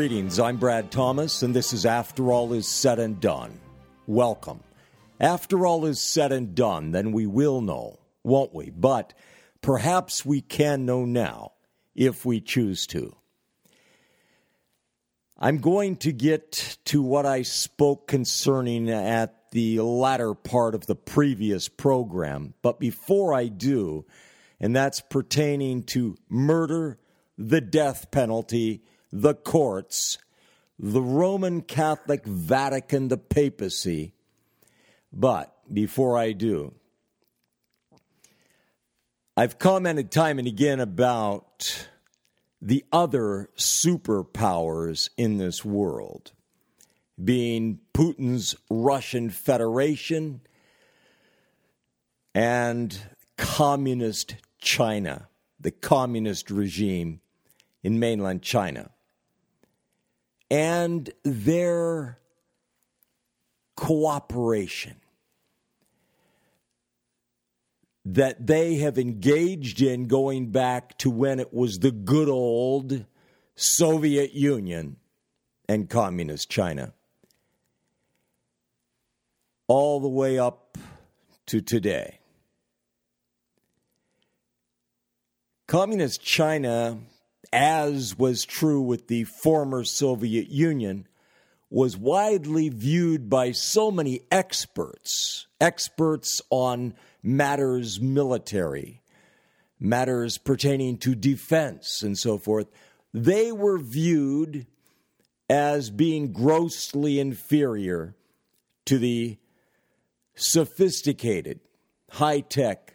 Greetings, I'm Brad Thomas, and this is After All Is Said and Done. Welcome. After all is said and done, then we will know, won't we? But perhaps we can know now if we choose to. I'm going to get to what I spoke concerning at the latter part of the previous program, but before I do, and that's pertaining to murder, the death penalty, the courts, the Roman Catholic Vatican, the papacy. But before I do, I've commented time and again about the other superpowers in this world, being Putin's Russian Federation and Communist China, the communist regime in mainland China, and their cooperation that they have engaged in going back to when it was the good old Soviet Union and Communist China, all the way up to today. Communist China, as was true with the former Soviet Union, was widely viewed by so many experts, experts on matters military, matters pertaining to defense, and so forth. They were viewed as being grossly inferior to the sophisticated, high tech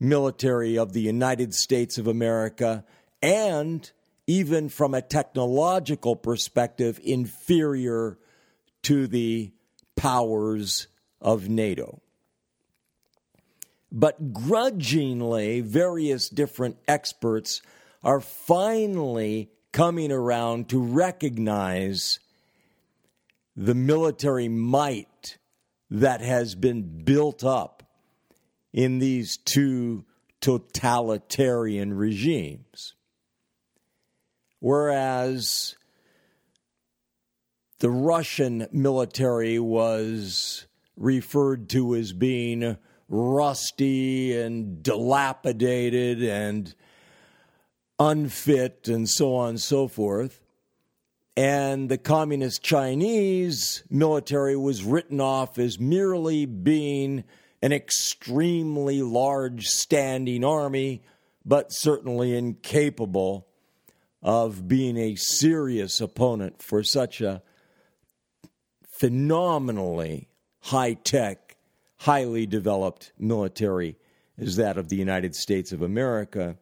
military of the United States of America and even from a technological perspective, inferior to the powers of NATO. But grudgingly, various different experts are finally coming around to recognize the military might that has been built up in these two totalitarian regimes. Whereas the Russian military was referred to as being rusty and dilapidated and unfit and so on and so forth. And the communist Chinese military was written off as merely being an extremely large standing army, but certainly incapable of being a serious opponent for such a phenomenally high tech, highly developed military as that of the United States of America.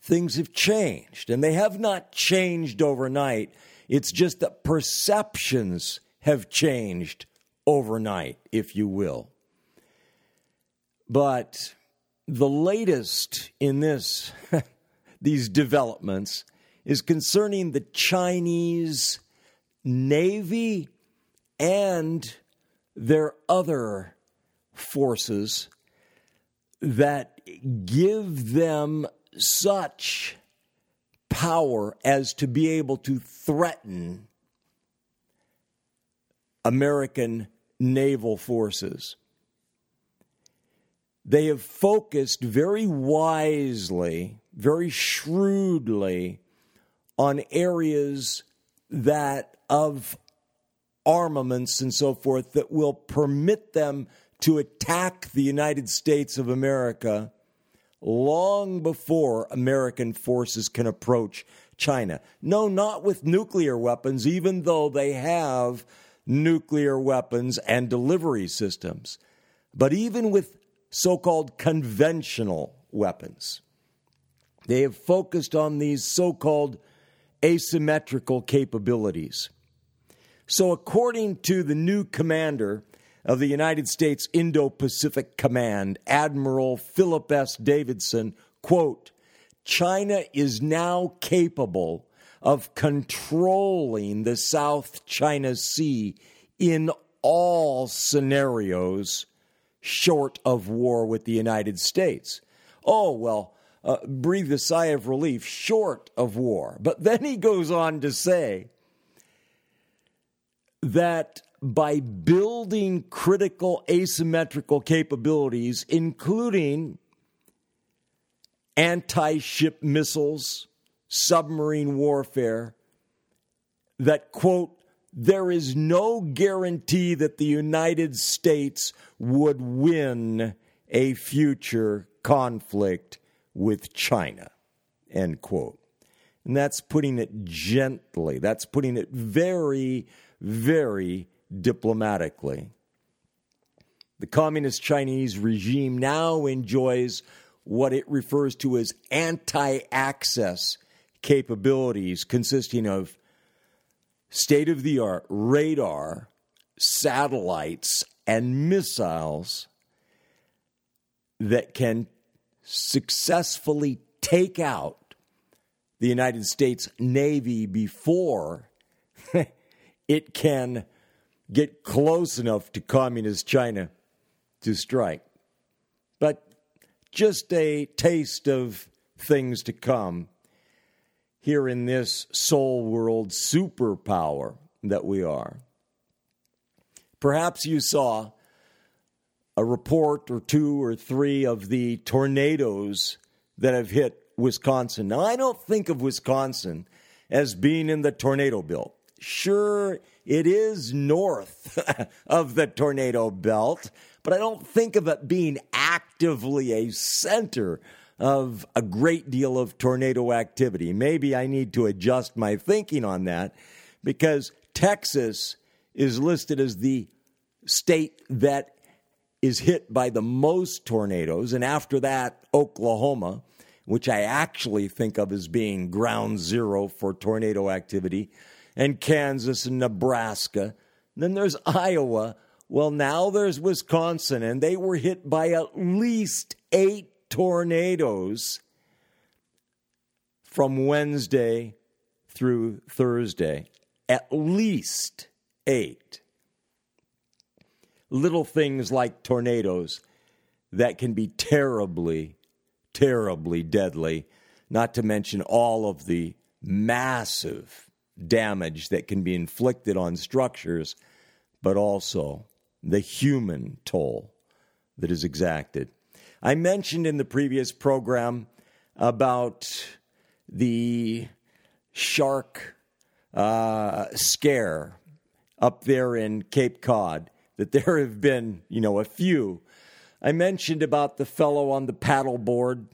Things have changed, and they have not changed overnight. It's just that perceptions have changed overnight, if you will. But the latest in this these developments is concerning the Chinese Navy and their other forces that give them such power as to be able to threaten American naval forces. They have focused very wisely very shrewdly on areas that of armaments and so forth that will permit them to attack the United States of America long before American forces can approach China. No, not with nuclear weapons, even though they have nuclear weapons and delivery systems, but even with so called conventional weapons. They have focused on these so called asymmetrical capabilities. So, according to the new commander of the United States Indo Pacific Command, Admiral Philip S. Davidson, quote, China is now capable of controlling the South China Sea in all scenarios short of war with the United States. Oh, well, uh, breathed a sigh of relief, short of war. But then he goes on to say that by building critical asymmetrical capabilities, including anti ship missiles, submarine warfare, that, quote, there is no guarantee that the United States would win a future conflict with China, end quote. And that's putting it gently. That's putting it very, very diplomatically. The Communist Chinese regime now enjoys what it refers to as anti access capabilities, consisting of state of the art radar, satellites, and missiles that can successfully take out the United States Navy before it can get close enough to communist China to strike. But just a taste of things to come here in this sole world superpower that we are. Perhaps you saw a report or two or three of the tornadoes that have hit Wisconsin. Now, I don't think of Wisconsin as being in the tornado belt. Sure, it is north of the tornado belt, but I don't think of it being actively a center of a great deal of tornado activity. Maybe I need to adjust my thinking on that because Texas is listed as the state that is hit by the most tornadoes, and after that, Oklahoma, which I actually think of as being ground zero for tornado activity, and Kansas and Nebraska. Then there's Iowa. Well, now there's Wisconsin, and they were hit by at least eight tornadoes from Wednesday through Thursday. At least eight. Little things like tornadoes that can be terribly, terribly deadly, not to mention all of the massive damage that can be inflicted on structures, but also the human toll that is exacted. I mentioned in the previous program about the shark uh, scare up there in Cape Cod, that there have been, you know, a few. I mentioned about the fellow on the paddleboard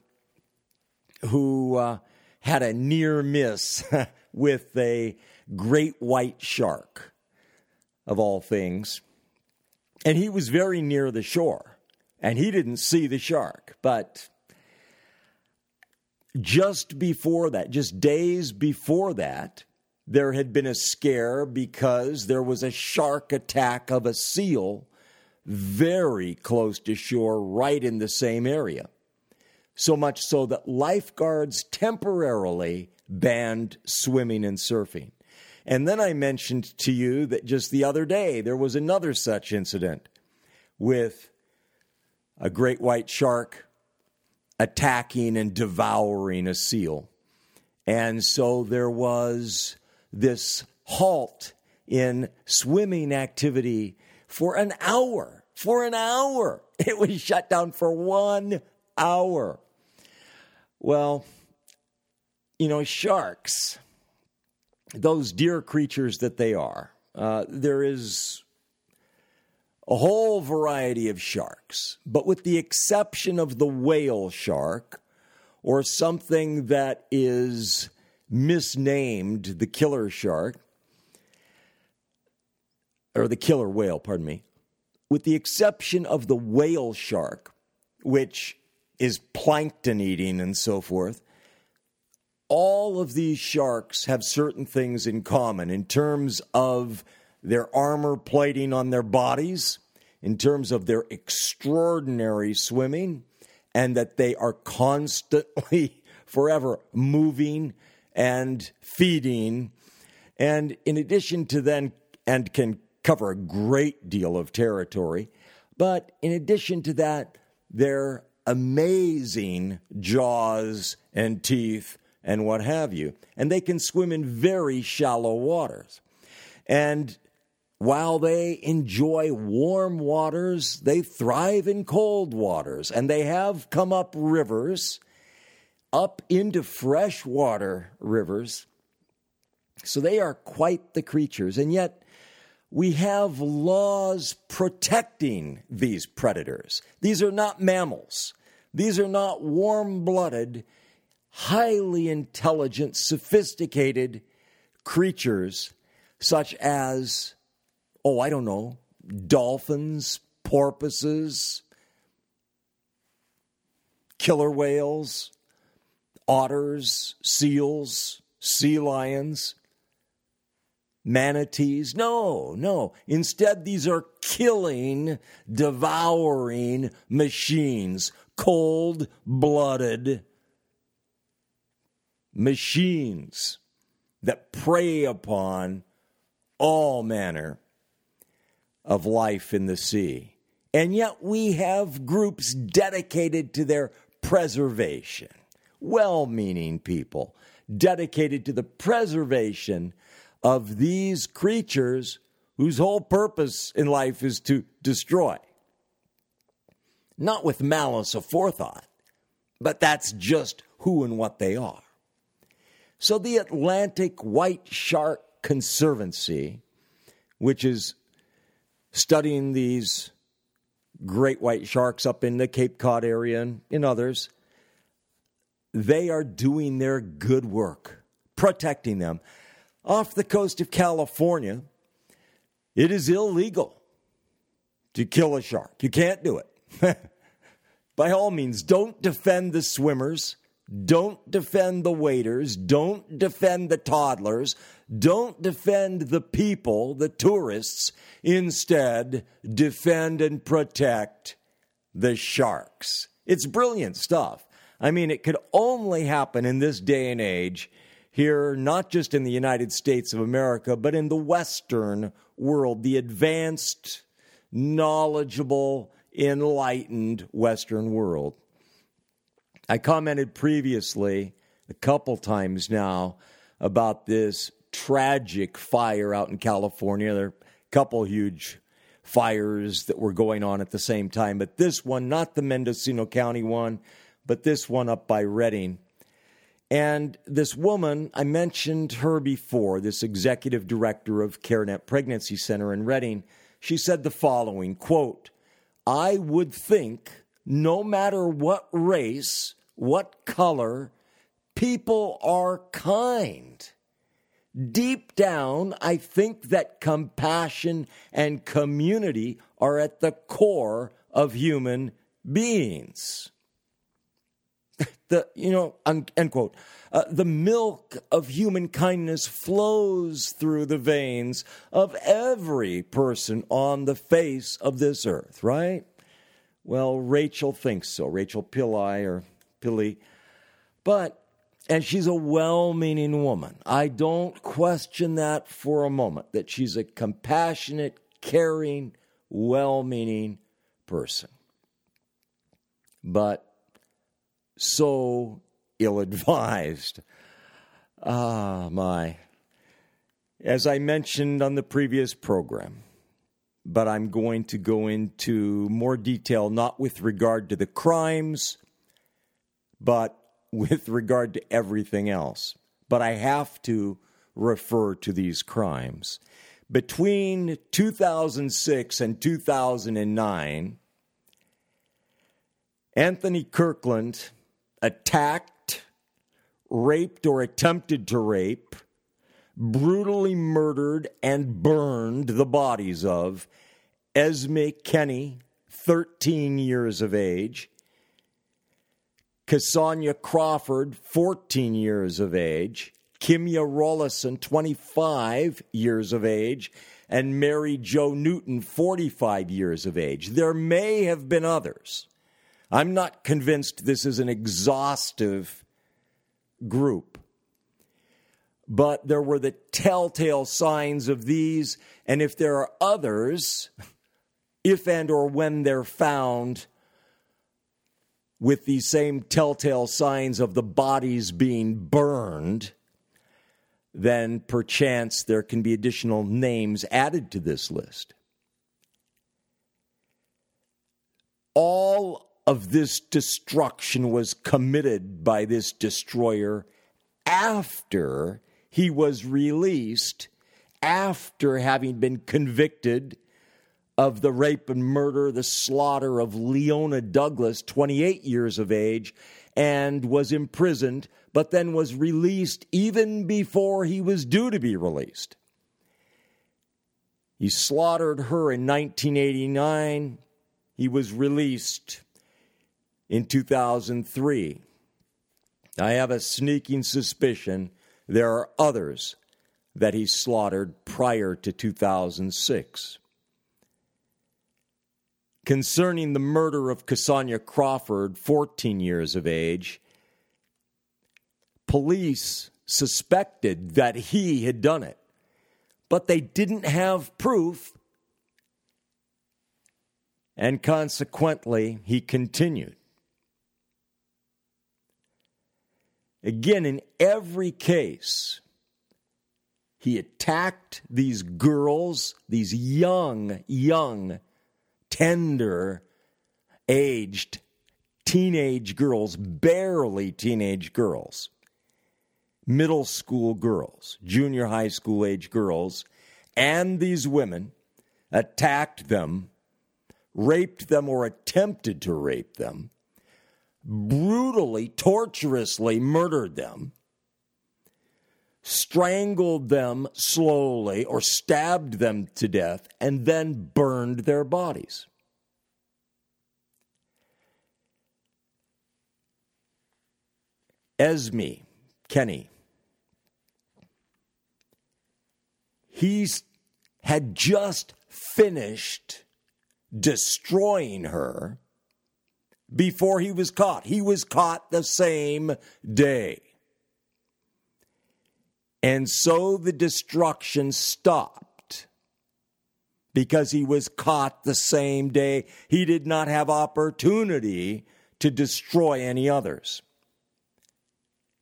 who uh, had a near miss with a great white shark, of all things. And he was very near the shore and he didn't see the shark. But just before that, just days before that, there had been a scare because there was a shark attack of a seal very close to shore, right in the same area. So much so that lifeguards temporarily banned swimming and surfing. And then I mentioned to you that just the other day there was another such incident with a great white shark attacking and devouring a seal. And so there was this halt in swimming activity for an hour. For an hour. It was shut down for one hour. Well, you know, sharks, those dear creatures that they are, uh, there is a whole variety of sharks, but with the exception of the whale shark or something that is misnamed the killer shark, or the killer whale, pardon me, with the exception of the whale shark, which is plankton eating and so forth, all of these sharks have certain things in common in terms of their armor plating on their bodies, in terms of their extraordinary swimming, and that they are constantly, forever moving and feeding. And in addition to then, and can cover a great deal of territory, but in addition to that, their amazing jaws and teeth and what have you. And they can swim in very shallow waters. And while they enjoy warm waters, they thrive in cold waters. And they have come up rivers, up into freshwater rivers. So they are quite the creatures. And yet, we have laws protecting these predators. These are not mammals. These are not warm blooded, highly intelligent, sophisticated creatures such as, oh, I don't know, dolphins, porpoises, killer whales, otters, seals, sea lions manatees. No, no. Instead, these are killing, devouring machines, cold blooded machines that prey upon all manner of life in the sea. And yet we have groups dedicated to their preservation, well meaning people dedicated to the preservation of these creatures whose whole purpose in life is to destroy. Not with malice aforethought, but that's just who and what they are. So the Atlantic White Shark Conservancy, which is studying these great white sharks up in the Cape Cod area and in others, they are doing their good work, protecting them off the coast of California, it is illegal to kill a shark. You can't do it. By all means, don't defend the swimmers. Don't defend the waiters. Don't defend the toddlers. Don't defend the people, the tourists. Instead, defend and protect the sharks. It's brilliant stuff. I mean, it could only happen in this day and age here, not just in the United States of America, but in the Western world, the advanced, knowledgeable, enlightened Western world. I commented previously, a couple times now, about this tragic fire out in California. There are a couple huge fires that were going on at the same time, but this one, not the Mendocino County one, but this one up by Redding and this woman, I mentioned her before, this executive director of CareNet Pregnancy Center in Redding, she said the following quote, I would think no matter what race, what color, people are kind. Deep down, I think that compassion and community are at the core of human beings the you know end quote uh, the milk of human kindness flows through the veins of every person on the face of this earth right? Well rachel thinks so rachel pillai or pillai. But and she's a well-meaning woman. I don't question that for a moment that she's a compassionate caring well-meaning person. But so ill advised. Ah, my. As I mentioned on the previous program, but I'm going to go into more detail, not with regard to the crimes, but with regard to everything else. But I have to refer to these crimes. Between 2006 and 2009, Anthony Kirkland attacked, raped, or attempted to rape, brutally murdered, and burned the bodies of Esme Kenney, 13 years of age, Cassania Crawford, 14 years of age, Kimya Rolison, 25 years of age, and Mary Jo Newton, 45 years of age. There may have been others. I'm not convinced this is an exhaustive group. But there were the telltale signs of these, and if there are others, if and or when they're found, with these same telltale signs of the bodies being burned, then perchance there can be additional names added to this list. All of this destruction was committed by this destroyer after he was released, after having been convicted of the rape and murder, the slaughter of Leona Douglas, 28 years of age, and was imprisoned, but then was released even before he was due to be released. He slaughtered her in 1989. He was released in 2003. I have a sneaking suspicion there are others that he slaughtered prior to 2006 concerning the murder of Cassandra Crawford, 14 years of age, police suspected that he had done it, but they didn't have proof. And consequently, he continued. Again, in every case, he attacked these girls, these young, young tender aged teenage girls, barely teenage girls, middle school girls, junior high school age girls, and these women attacked them, raped them, or attempted to rape them, brutally, torturously murdered them strangled them slowly or stabbed them to death, and then burned their bodies. Esme Kenney, He's had just finished destroying her before he was caught. He was caught the same day. And so the destruction stopped because he was caught the same day. He did not have opportunity to destroy any others.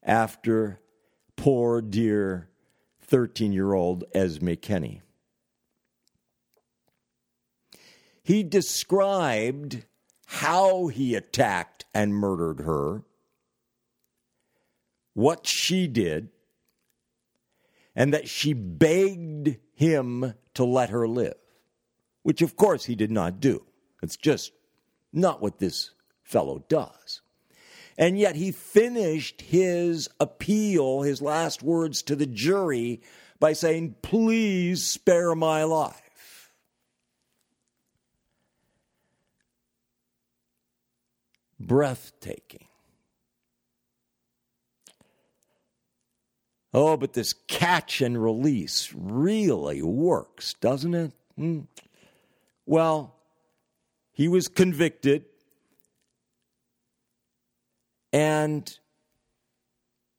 After poor, dear 13 year old Esme Kenney. He described how he attacked and murdered her, what she did, and that she begged him to let her live, which of course he did not do. It's just not what this fellow does. And yet he finished his appeal, his last words to the jury, by saying, Please spare my life. Breathtaking. Oh, but this catch and release really works, doesn't it? Hmm. Well, he was convicted, and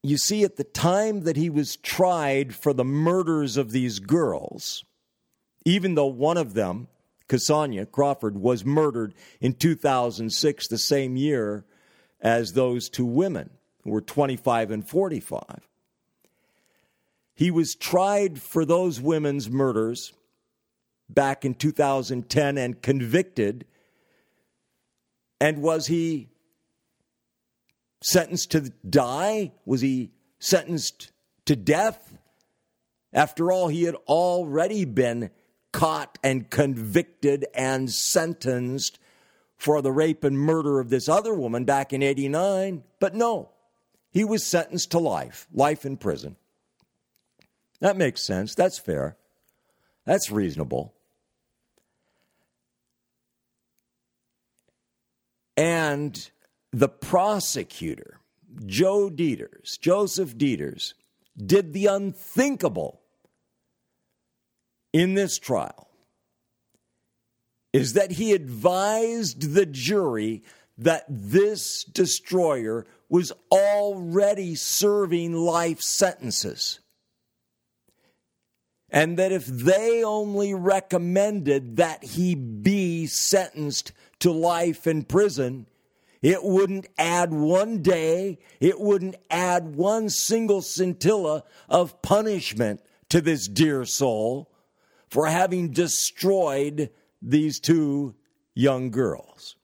you see, at the time that he was tried for the murders of these girls, even though one of them, Cassandra Crawford, was murdered in 2006, the same year as those two women who were 25 and 45. He was tried for those women's murders back in 2010 and convicted. And was he sentenced to die? Was he sentenced to death? After all, he had already been caught and convicted and sentenced for the rape and murder of this other woman back in 89. But no, he was sentenced to life, life in prison. That makes sense. That's fair. That's reasonable. And the prosecutor, Joe Deters, Joseph Deters, did the unthinkable in this trial is that he advised the jury that this destroyer was already serving life sentences. And that if they only recommended that he be sentenced to life in prison, It wouldn't add one day, it wouldn't add one single scintilla of punishment to this dear soul for having destroyed these two young girls.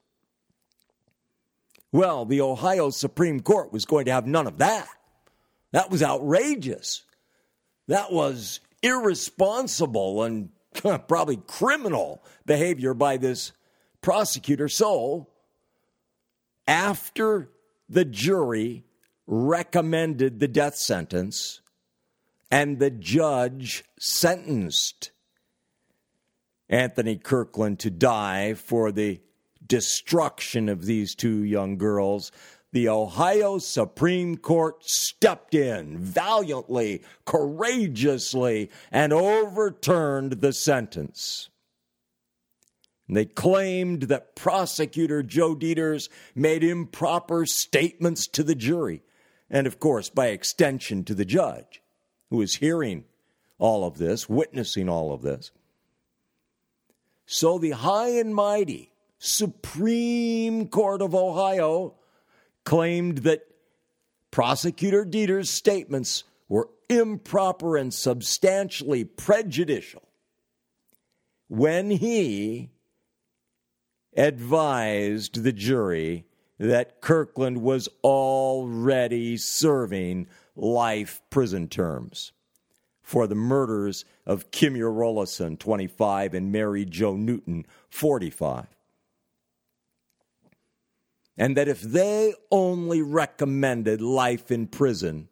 Well, the Ohio Supreme Court was going to have none of that. That was outrageous. That was irresponsible and probably criminal behavior by this prosecutor. So, after the jury recommended the death sentence and the judge sentenced Anthony Kirkland to die for the destruction of these two young girls, the Ohio Supreme Court stepped in valiantly, courageously, and overturned the sentence. They claimed that prosecutor Joe Deters made improper statements to the jury, and of course, by extension, to the judge who was hearing all of this, witnessing all of this. So the high and mighty Supreme Court of Ohio claimed that prosecutor Deters' statements were improper and substantially prejudicial when he advised the jury that Kirkland was already serving life prison terms for the murders of Kimya Rolison, 25, and Mary Jo Newton, 45. And that if they only recommended life in prison,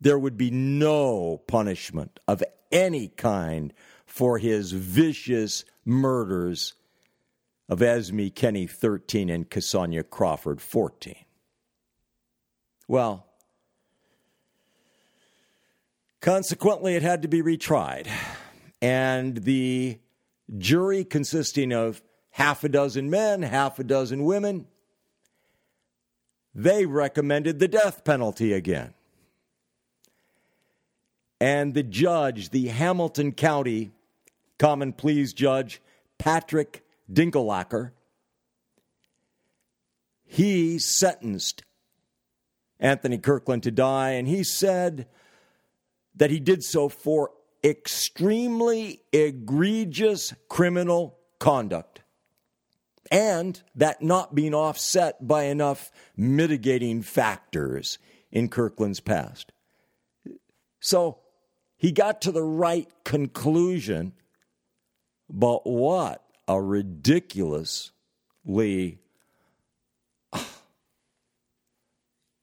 there would be no punishment of any kind for his vicious murders of Esme Kenney, 13, and Cassandra Crawford, 14. Well, Consequently, it had to be retried. And the jury, consisting of half a dozen men, half a dozen women, they recommended the death penalty again. And the judge, the Hamilton County Common Pleas Judge, Patrick Dinkelacker, he sentenced Anthony Kirkland to die, and he said that he did so for extremely egregious criminal conduct and that not being offset by enough mitigating factors in Kirkland's past. So he got to the right conclusion, but what a ridiculously ah,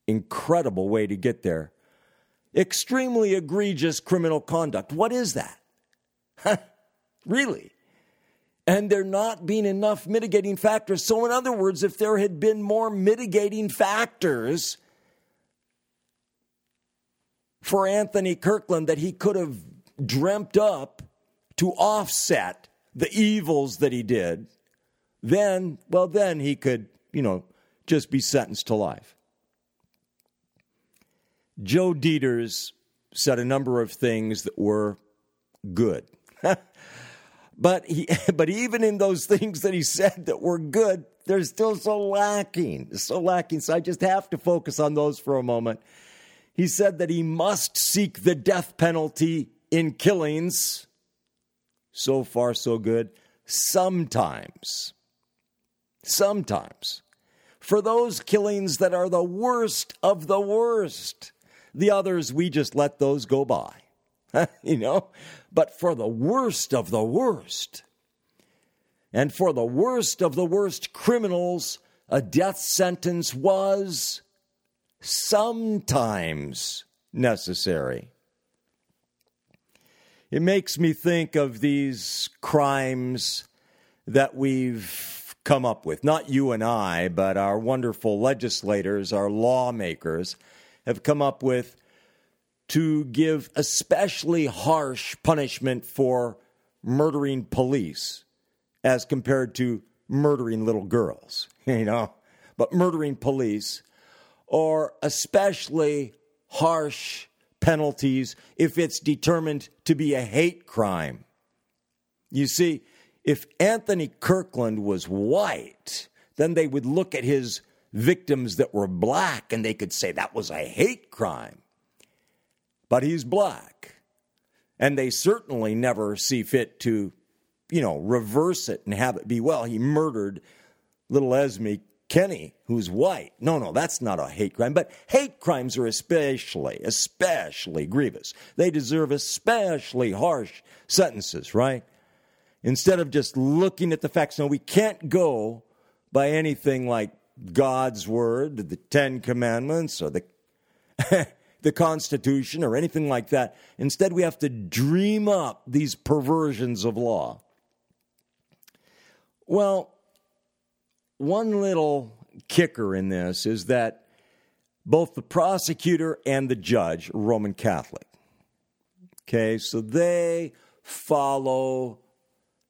incredible way to get there extremely egregious criminal conduct. What is that? really? And there not being enough mitigating factors. So, in other words, if there had been more mitigating factors for Anthony Kirkland that he could have dreamt up to offset the evils that he did, then, well, then he could, you know, just be sentenced to life. Joe Deters said a number of things that were good. but he, but even in those things that he said that were good, they're still so lacking, so lacking. So I just have to focus on those for a moment. He said that he must seek the death penalty in killings. So far, so good. Sometimes, sometimes, for those killings that are the worst of the worst the others, we just let those go by, you know? But for the worst of the worst, and for the worst of the worst criminals, a death sentence was sometimes necessary. It makes me think of these crimes that we've come up with. Not you and I, but our wonderful legislators, our lawmakers have come up with to give especially harsh punishment for murdering police as compared to murdering little girls, you know, but murdering police or especially harsh penalties if it's determined to be a hate crime. You see, if Anthony Kirkland was white, then they would look at his victims that were black and they could say that was a hate crime. But he's black. And they certainly never see fit to, you know, reverse it and have it be, well, he murdered little Esme Kenney, who's white. No, no, that's not a hate crime. But hate crimes are especially, especially grievous. They deserve especially harsh sentences, right? Instead of just looking at the facts. No, we can't go by anything like God's word, the Ten Commandments, or the the Constitution, or anything like that. Instead, we have to dream up these perversions of law. Well, one little kicker in this is that both the prosecutor and the judge Roman Catholic. Okay, so they follow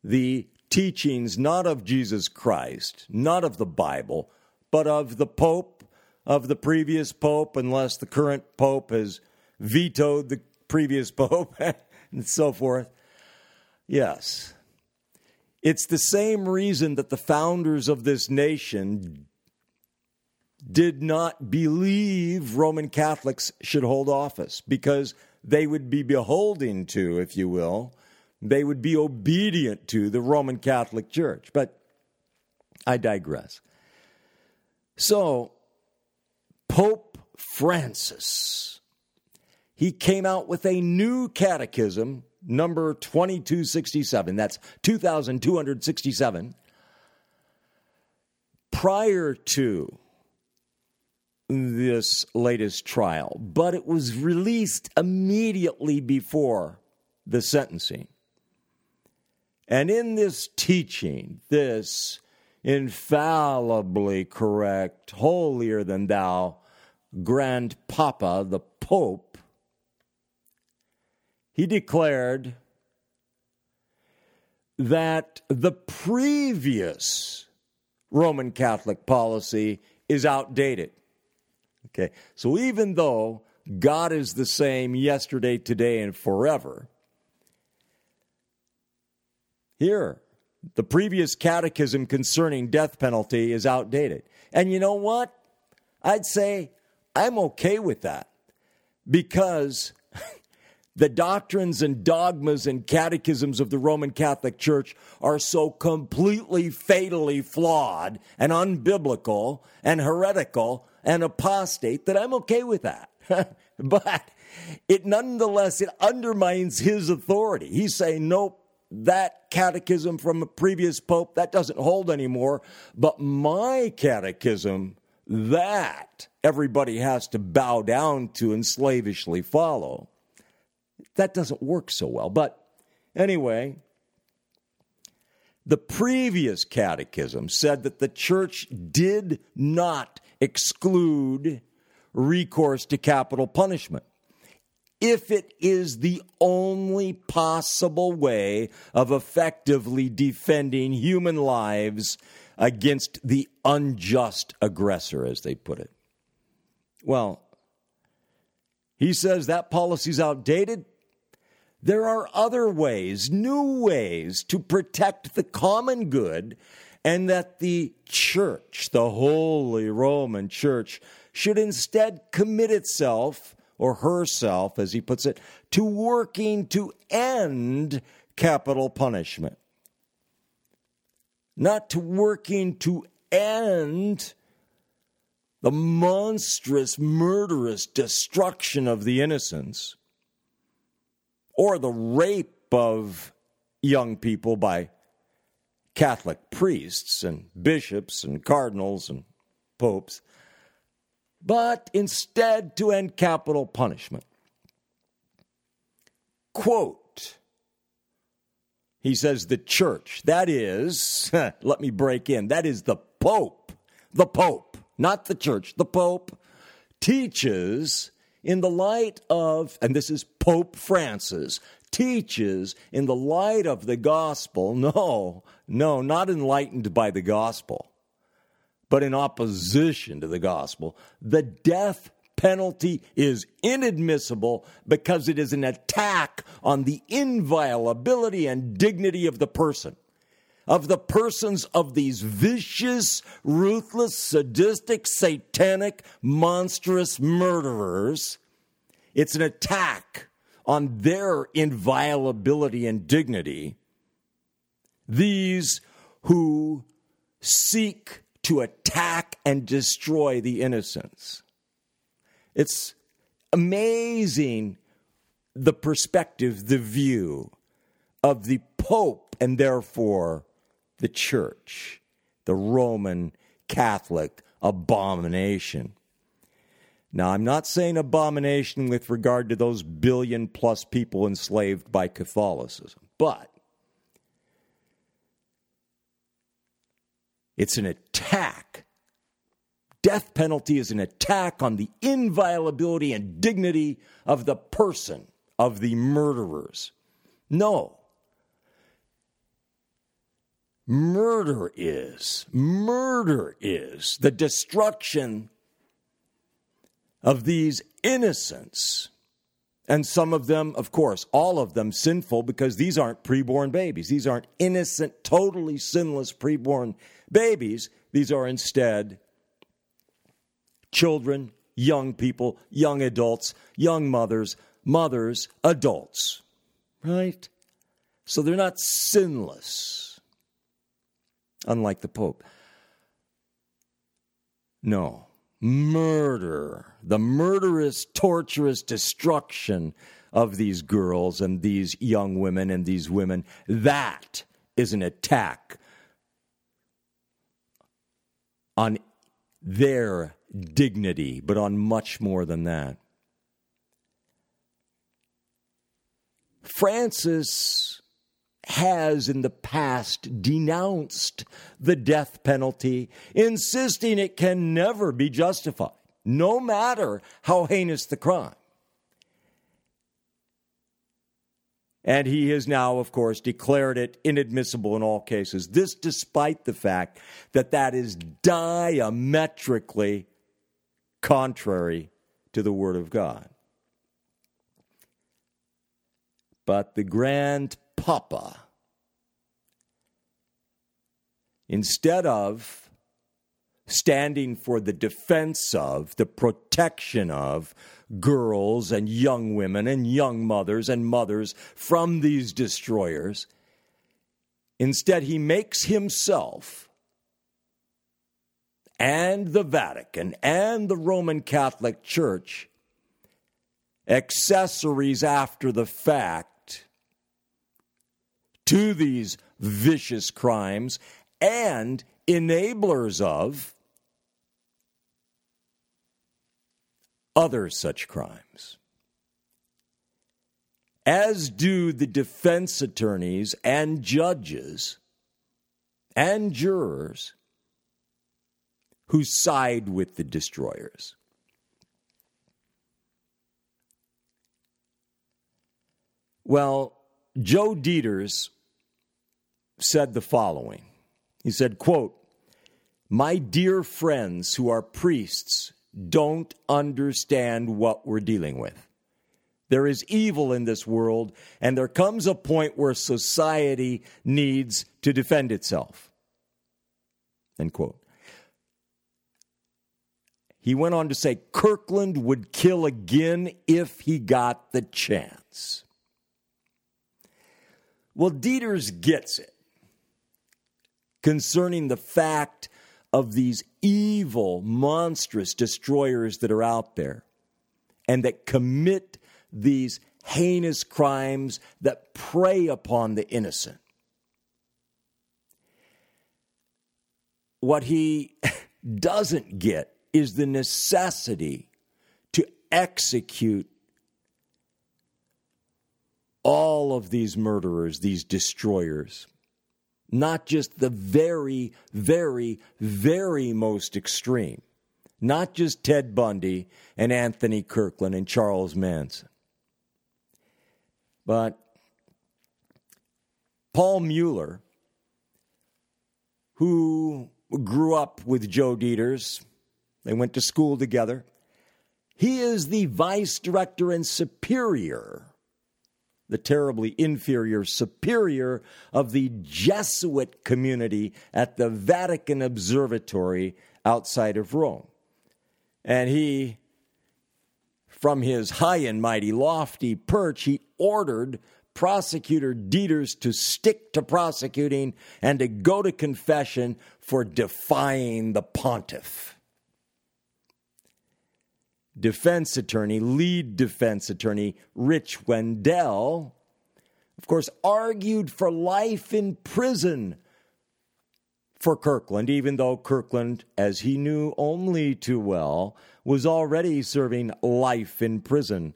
the teachings not of Jesus Christ, not of the Bible, but of the Pope, of the previous Pope, unless the current Pope has vetoed the previous Pope, and so forth. Yes. It's the same reason that the founders of this nation did not believe Roman Catholics should hold office because they would be beholden to, if you will, they would be obedient to the Roman Catholic Church. But I digress. So, Pope Francis, he came out with a new catechism, number 2267. That's 2267. Prior to this latest trial, but it was released immediately before the sentencing. And in this teaching, this infallibly correct, holier than thou, grandpapa, the Pope, he declared that the previous Roman Catholic policy is outdated. Okay, so even though God is the same yesterday, today, and forever, here, the previous catechism concerning death penalty is outdated. And you know what? I'd say I'm okay with that because the doctrines and dogmas and catechisms of the Roman Catholic Church are so completely fatally flawed and unbiblical and heretical and apostate that I'm okay with that. but it nonetheless it undermines his authority. He's saying, nope, that catechism from a previous pope, that doesn't hold anymore. But my catechism, that everybody has to bow down to and slavishly follow. That doesn't work so well. But anyway, the previous catechism said that the church did not exclude recourse to capital punishment if it is the only possible way of effectively defending human lives against the unjust aggressor, as they put it. Well, he says that policy's outdated. There are other ways, new ways to protect the common good, and that the church, the Holy Roman Church, should instead commit itself or herself, as he puts it, to working to end capital punishment. Not to working to end the monstrous, murderous destruction of the innocents or the rape of young people by Catholic priests and bishops and cardinals and popes but instead to end capital punishment. Quote, he says, the church, that is, let me break in, that is the Pope, the Pope, not the church, the Pope teaches in the light of, and this is Pope Francis, teaches in the light of the gospel. No, no, not enlightened by the gospel but in opposition to the gospel. The death penalty is inadmissible because it is an attack on the inviolability and dignity of the person. of the persons of these vicious, ruthless, sadistic, satanic, monstrous murderers. It's an attack on their inviolability and dignity. These who seek to attack and destroy the innocents. It's amazing the perspective, the view of the Pope and therefore the church, the Roman Catholic abomination. Now, I'm not saying abomination with regard to those billion plus people enslaved by Catholicism, but it's an attack. Death penalty is an attack on the inviolability and dignity of the person of the murderers. No, Murder is, murder is the destruction of these innocents. And some of them, of course, all of them sinful because these aren't preborn babies. These aren't innocent, totally sinless preborn babies. These are instead children, young people, young adults, young mothers, mothers, adults. Right? So they're not sinless unlike the Pope. No, murder, the murderous, torturous destruction of these girls and these young women and these women, that is an attack on their dignity, but on much more than that. Francis has in the past denounced the death penalty, insisting it can never be justified, no matter how heinous the crime. And he has now, of course, declared it inadmissible in all cases. This, despite the fact that that is diametrically contrary to the Word of God. But the grand papa instead of standing for the defense of, the protection of girls and young women and young mothers and mothers from these destroyers. Instead, he makes himself and the Vatican and the Roman Catholic Church accessories after the fact to these vicious crimes and enablers of other such crimes. As do the defense attorneys and judges and jurors who side with the destroyers. Well, Joe Deters said the following. He said, quote, "My dear friends who are priests don't understand what we're dealing with. There is evil in this world, and there comes a point where society needs to defend itself. End quote. He went on to say Kirkland would kill again if he got the chance. Well, Deters gets it concerning the fact of these evil, monstrous destroyers that are out there and that commit these heinous crimes that prey upon the innocent. What he doesn't get is the necessity to execute all of these murderers, these destroyers not just the very, very, very most extreme, not just Ted Bundy and Anthony Kirkland and Charles Manson, but Paul Mueller, who grew up with Joe Deters, they went to school together. He is the vice director and superior the terribly inferior superior of the Jesuit community at the Vatican Observatory outside of Rome. And he, from his high and mighty lofty perch, he ordered prosecutor Deters to stick to prosecuting and to go to confession for defying the pontiff. Defense attorney, lead defense attorney Rich Wendell, of course, argued for life in prison for Kirkland, even though Kirkland, as he knew only too well, was already serving life in prison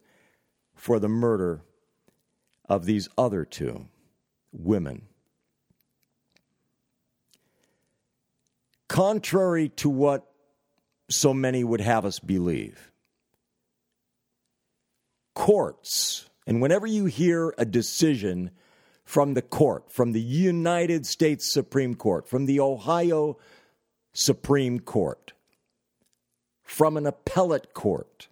for the murder of these other two women. Contrary to what so many would have us believe, courts, and whenever you hear a decision from the court, from the United States Supreme Court, from the Ohio Supreme Court, from an appellate court,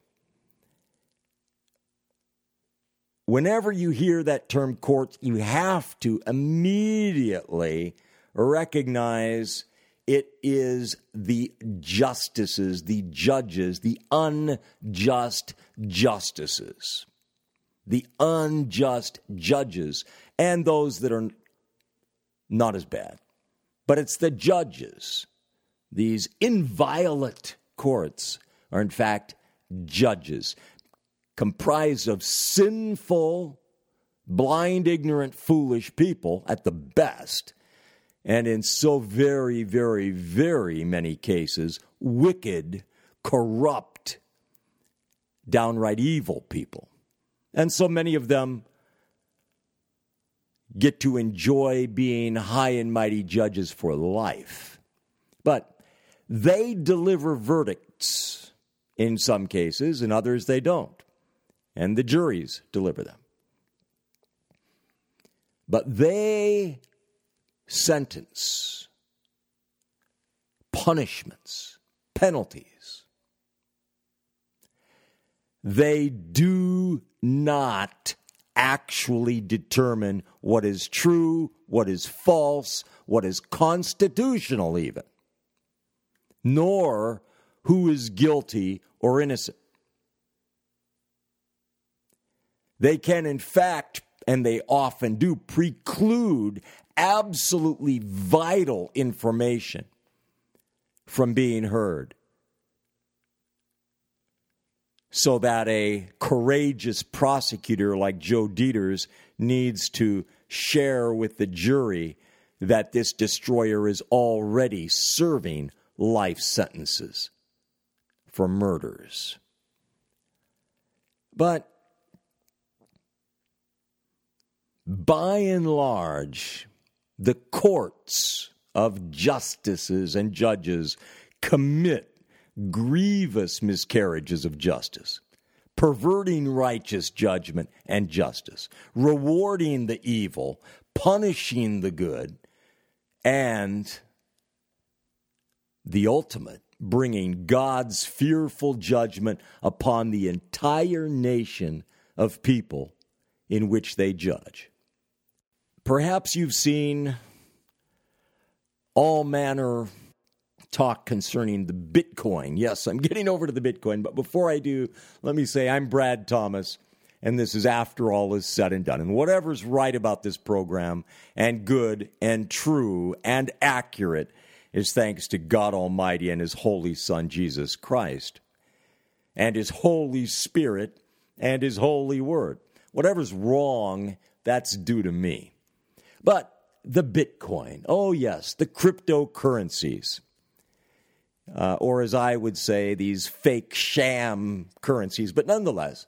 whenever you hear that term courts, you have to immediately recognize it is the justices, the judges, the unjust justices, the unjust judges, and those that are not as bad. But it's the judges. These inviolate courts are, in fact, judges comprised of sinful, blind, ignorant, foolish people at the best, and in so very, very, very many cases, wicked, corrupt, downright evil people. And so many of them get to enjoy being high and mighty judges for life. But they deliver verdicts in some cases, in others they don't and the juries deliver them. But they sentence punishments, penalties. They do not actually determine what is true, what is false, what is constitutional, even, nor who is guilty or innocent. They can, in fact, and they often do, preclude absolutely vital information from being heard so that a courageous prosecutor like Joe Deters needs to share with the jury that this destroyer is already serving life sentences for murders. But by and large, the courts of justices and judges commit grievous miscarriages of justice, perverting righteous judgment and justice, rewarding the evil, punishing the good, and the ultimate, bringing God's fearful judgment upon the entire nation of people in which they judge. Perhaps you've seen all manner talk concerning the Bitcoin. Yes, I'm getting over to the Bitcoin, but before I do, let me say I'm Brad Thomas, and this is after all is said and done. And whatever's right about this program, and good and true and accurate, is thanks to God Almighty and His Holy Son, Jesus Christ, and His Holy Spirit and His Holy Word. Whatever's wrong, that's due to me. But the Bitcoin, oh, yes, the cryptocurrencies. Uh, or as I would say, these fake sham currencies, but nonetheless,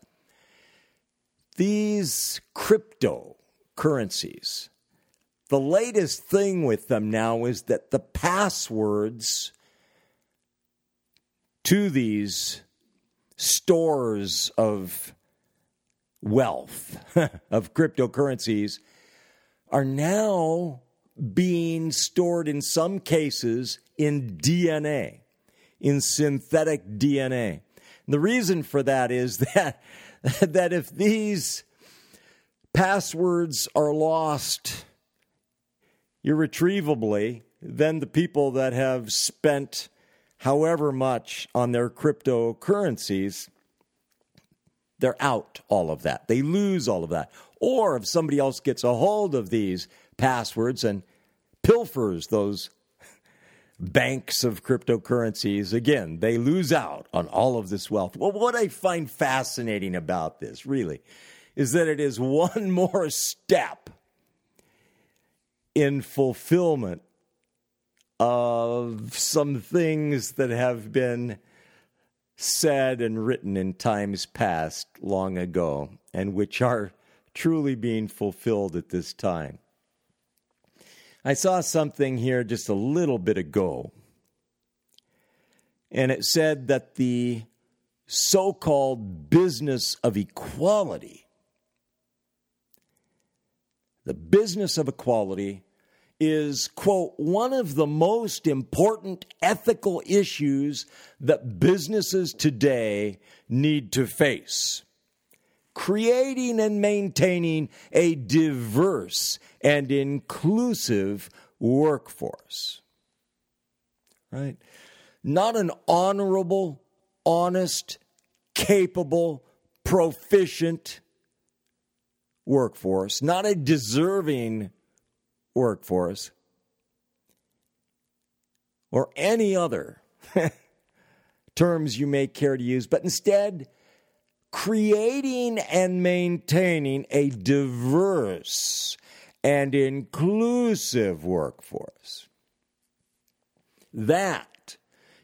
these cryptocurrencies, the latest thing with them now is that the passwords to these stores of wealth, of cryptocurrencies, are now being stored in some cases in DNA, in synthetic DNA. And the reason for that is that, that if these passwords are lost irretrievably, then the people that have spent however much on their cryptocurrencies, they're out all of that. They lose all of that. Or if somebody else gets a hold of these passwords and pilfers those banks of cryptocurrencies, again, they lose out on all of this wealth. Well, what I find fascinating about this, really, is that it is one more step in fulfillment of some things that have been said and written in times past long ago and which are truly being fulfilled at this time. I saw something here just a little bit ago, and it said that the so called business of equality the business of equality is, quote, one of the most important ethical issues that businesses today need to face. Creating and maintaining a diverse and inclusive workforce. Right? Not an honorable, honest, capable, proficient, workforce, not a deserving workforce, or any other terms you may care to use, but instead creating and maintaining a diverse and inclusive workforce. That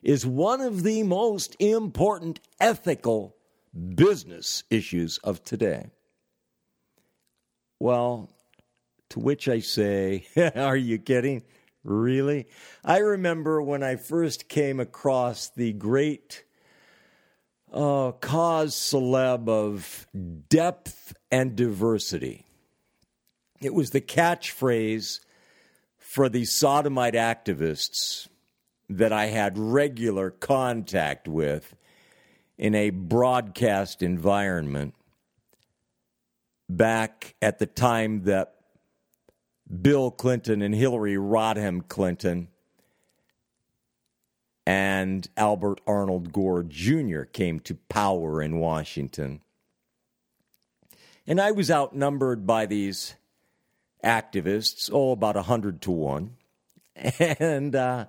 is one of the most important ethical business issues of today. Well, to which I say, Are you kidding? Really? I remember when I first came across the great uh, cause celeb of depth and diversity. It was the catchphrase for the sodomite activists that I had regular contact with in a broadcast environment back at the time that Bill Clinton and Hillary Rodham Clinton and Albert Arnold Gore Jr. came to power in Washington. And I was outnumbered by these activists, oh, about a hundred to one. And, uh,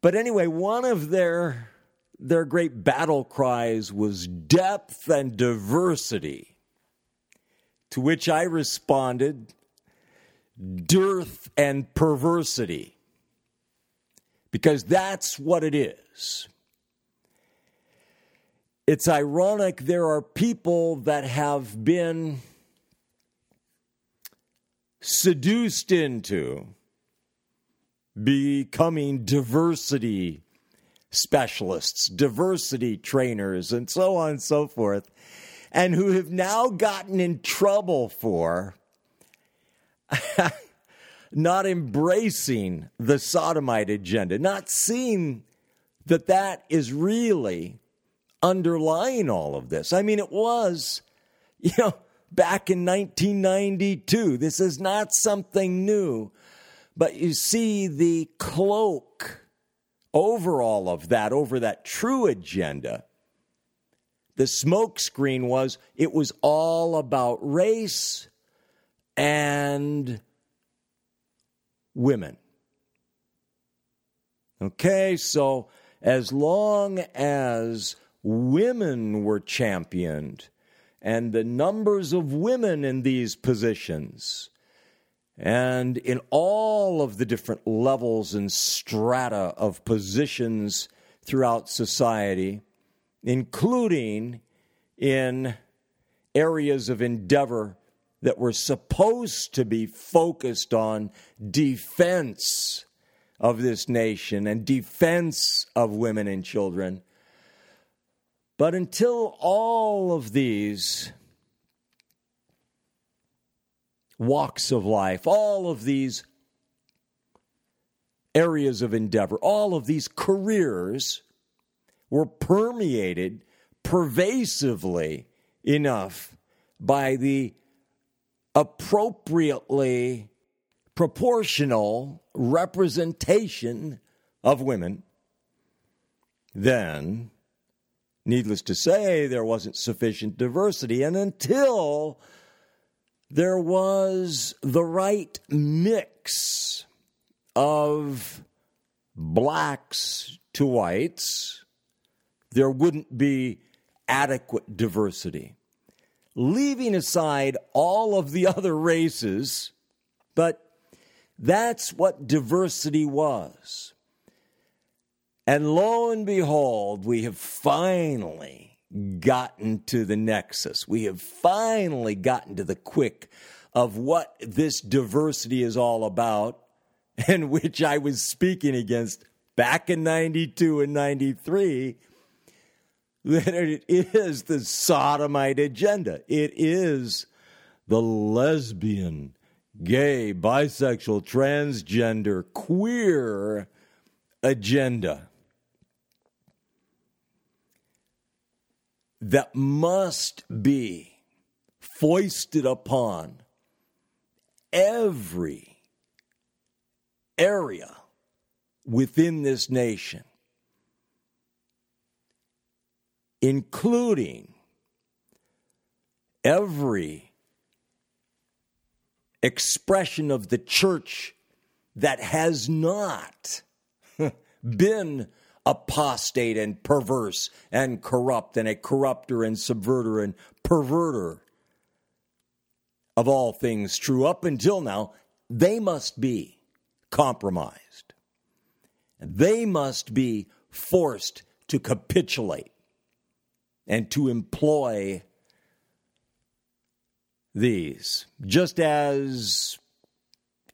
but anyway, one of their their great battle cries was depth and diversity. To which I responded, dearth and perversity. Because that's what it is. It's ironic there are people that have been seduced into becoming diversity specialists, diversity trainers, and so on and so forth and who have now gotten in trouble for not embracing the sodomite agenda, not seeing that that is really underlying all of this. I mean, it was, you know, back in 1992. This is not something new. But you see the cloak over all of that, over that true agenda, the smokescreen was it was all about race and women. Okay, so as long as women were championed and the numbers of women in these positions and in all of the different levels and strata of positions throughout society, including in areas of endeavor that were supposed to be focused on defense of this nation and defense of women and children. But until all of these walks of life, all of these areas of endeavor, all of these careers were permeated pervasively enough by the appropriately proportional representation of women, then, needless to say, there wasn't sufficient diversity. And until there was the right mix of blacks to whites, there wouldn't be adequate diversity. Leaving aside all of the other races, but that's what diversity was. And lo and behold, we have finally gotten to the nexus. We have finally gotten to the quick of what this diversity is all about, and which I was speaking against back in 92 and 93 that it is the sodomite agenda. It is the lesbian, gay, bisexual, transgender, queer agenda that must be foisted upon every area within this nation, including every expression of the church that has not been apostate and perverse and corrupt and a corrupter and subverter and perverter of all things true up until now, they must be compromised. They must be forced to capitulate and to employ these. Just as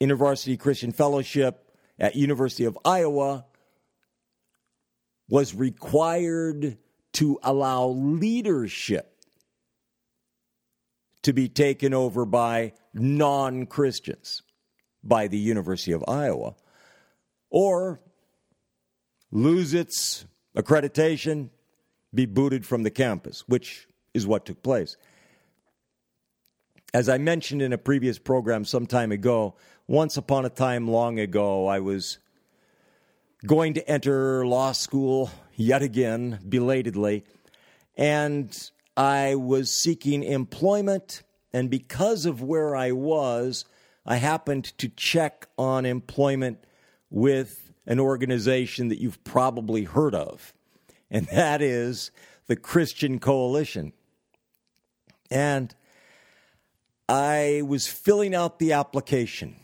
InterVarsity Christian Fellowship at University of Iowa was required to allow leadership to be taken over by non Christians by the University of Iowa, or lose its accreditation, be booted from the campus, which is what took place. As I mentioned in a previous program some time ago, once upon a time long ago, I was going to enter law school yet again, belatedly, and I was seeking employment. And because of where I was, I happened to check on employment with an organization that you've probably heard of, and that is the Christian Coalition. And I was filling out the application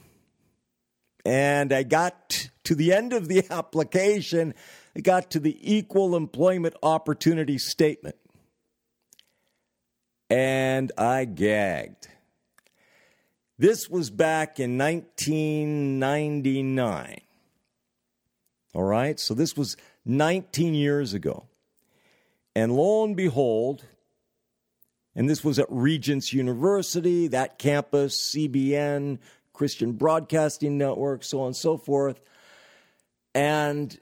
and I got to the end of the application, I got to the equal employment opportunity statement. And I gagged. This was back in 1999. All right, so this was 19 years ago. And lo and behold, and this was at Regents University, that campus, CBN, Christian Broadcasting Network, so on and so forth. And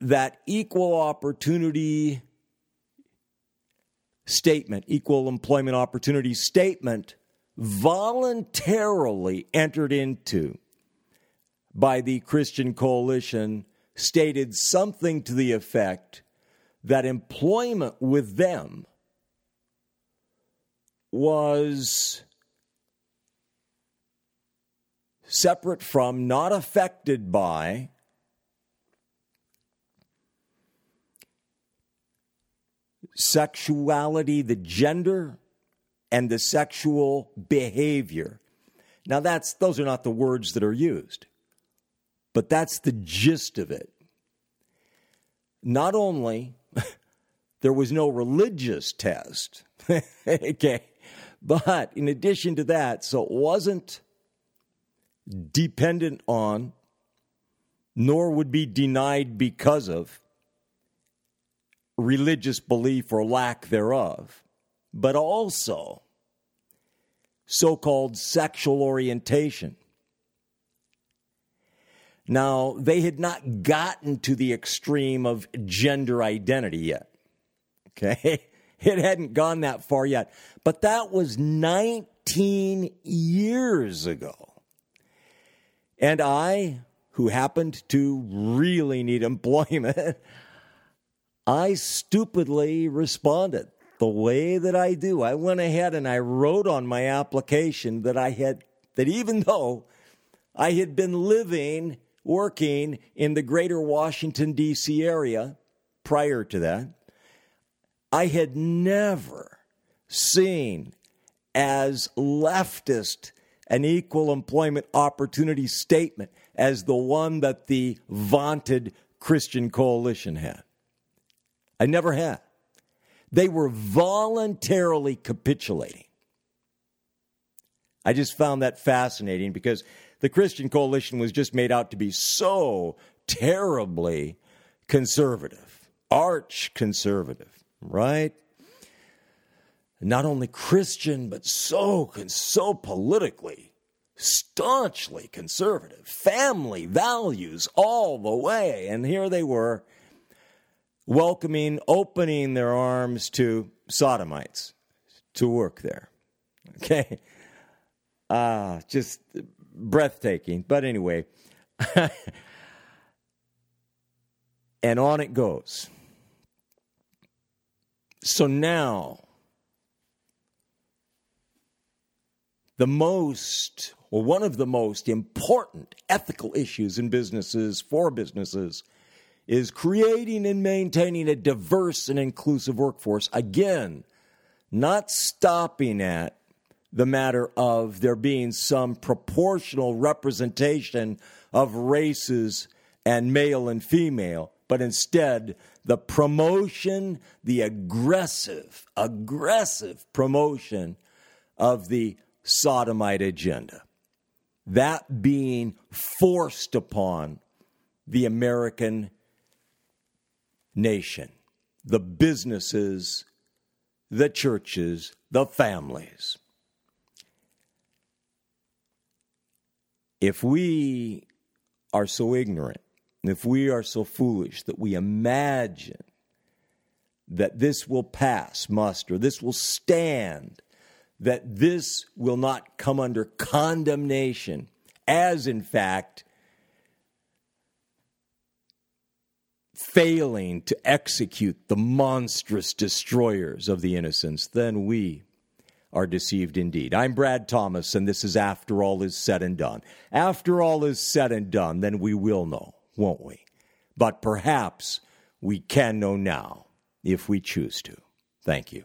that equal opportunity statement, equal employment opportunity statement, voluntarily entered into by the Christian Coalition stated something to the effect that employment with them was separate from, not affected by, sexuality, the gender, and the sexual behavior. Now that's those are not the words that are used. But that's the gist of it. Not only there was no religious test. okay. But in addition to that, so it wasn't dependent on, nor would be denied because of religious belief or lack thereof, but also so called sexual orientation. Now, they had not gotten to the extreme of gender identity yet. Okay? It hadn't gone that far yet. But that was 19 years ago. And I, who happened to really need employment, I stupidly responded the way that I do. I went ahead and I wrote on my application that I had, that even though I had been living, working in the greater Washington, D.C. area prior to that, I had never seen as leftist an equal employment opportunity statement as the one that the vaunted Christian coalition had. I never had. They were voluntarily capitulating. I just found that fascinating because the Christian coalition was just made out to be so terribly conservative, arch conservative, right? Not only Christian, but so so politically staunchly conservative, family values all the way. And here they were welcoming, opening their arms to sodomites to work there. Okay? Ah, uh, just breathtaking. But anyway, and on it goes. So now, the most, or one of the most important ethical issues in businesses for businesses is creating and maintaining a diverse and inclusive workforce. Again, not stopping at the matter of there being some proportional representation of races and male and female, but instead the promotion, the aggressive, aggressive promotion of the sodomite agenda. That being forced upon the American nation, the businesses, the churches, the families. If we are so ignorant, if we are so foolish that we imagine that this will pass muster, this will stand, that this will not come under condemnation, as in fact failing to execute the monstrous destroyers of the innocents, then we are deceived indeed. I'm Brad Thomas, and this is After All Is Said and Done. After all is said and done, then we will know, won't we? But perhaps we can know now if we choose to. Thank you.